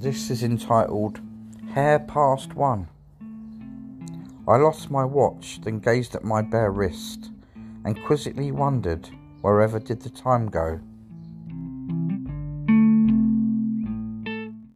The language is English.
This is entitled Hair Past One. I lost my watch, then gazed at my bare wrist, and quizzically wondered wherever did the time go.